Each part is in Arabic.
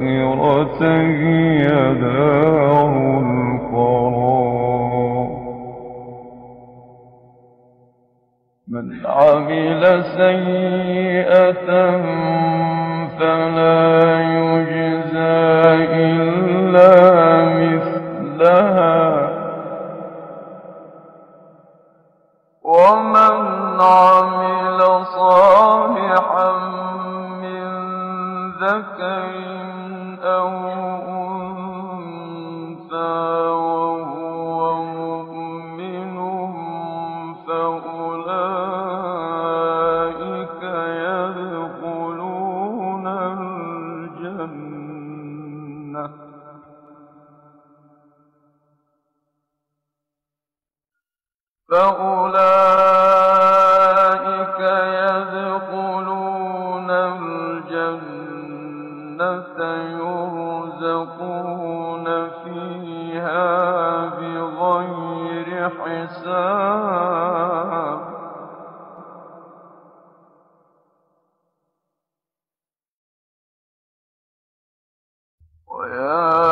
الآخرة هي دار القرار. من عمل سيئة فلا يجزى إلا مثلها. الجنة يرزقون فيها بغير حساب. ويا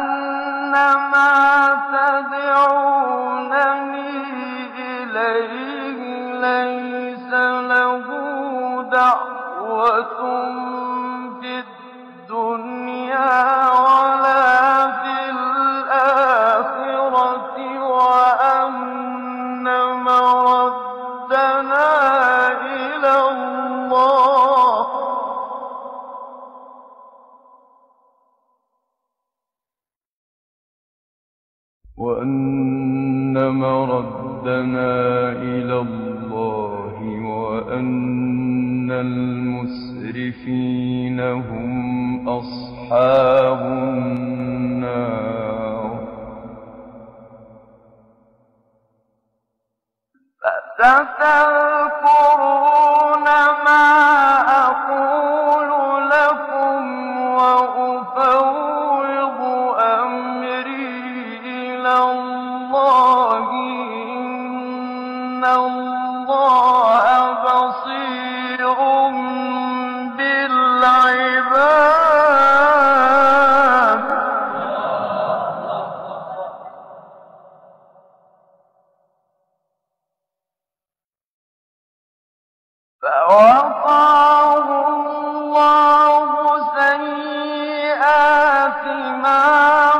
وأن مردنا إلى الله وأن المسرفين هم أصحاب النار.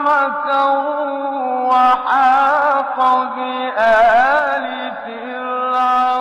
مكروا وحاق بآل فرعون.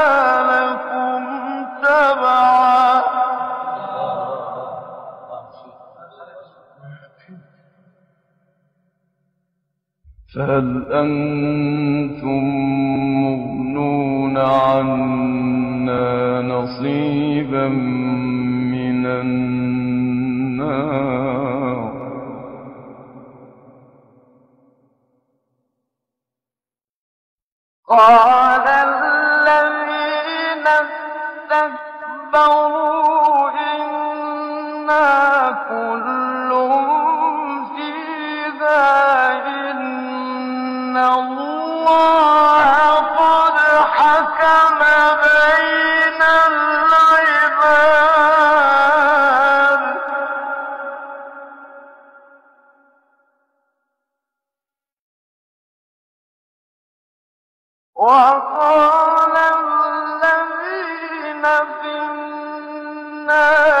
فهل أنتم مغنون عنا نصيبا من النار؟ قال الذين استكبروا إنا كل وقال الذين في النار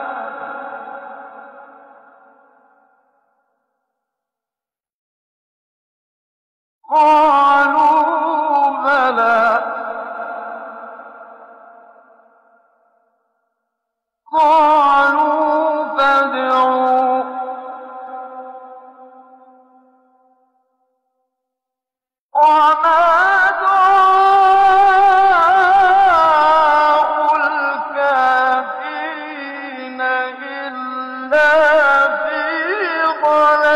قالوا بلى. قالوا فادعوا. وما دعاء الكافرين إلا في ضلال.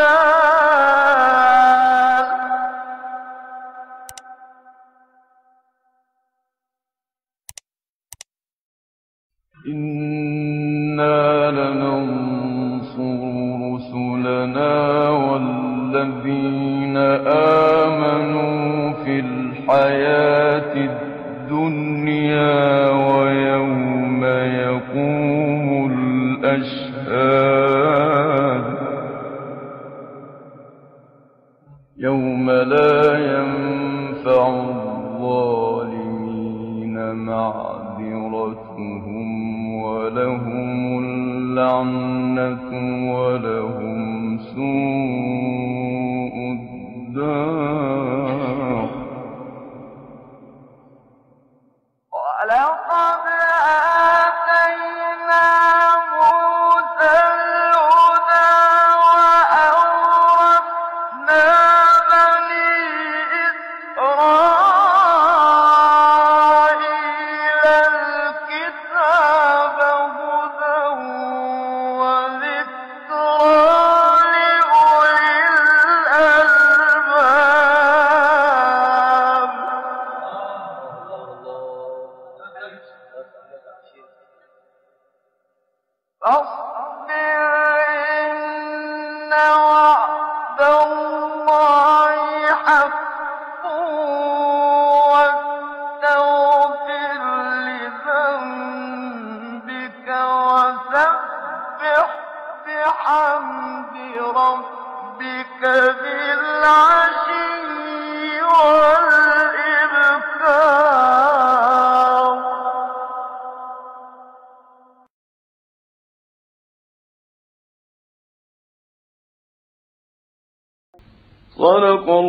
آمنوا في الحياة الدنيا ويوم يقوم الأشهاد. يوم لا ينفع الظالمين معذرتهم ولهم اللعنة ولهم ولقد لو صدق الله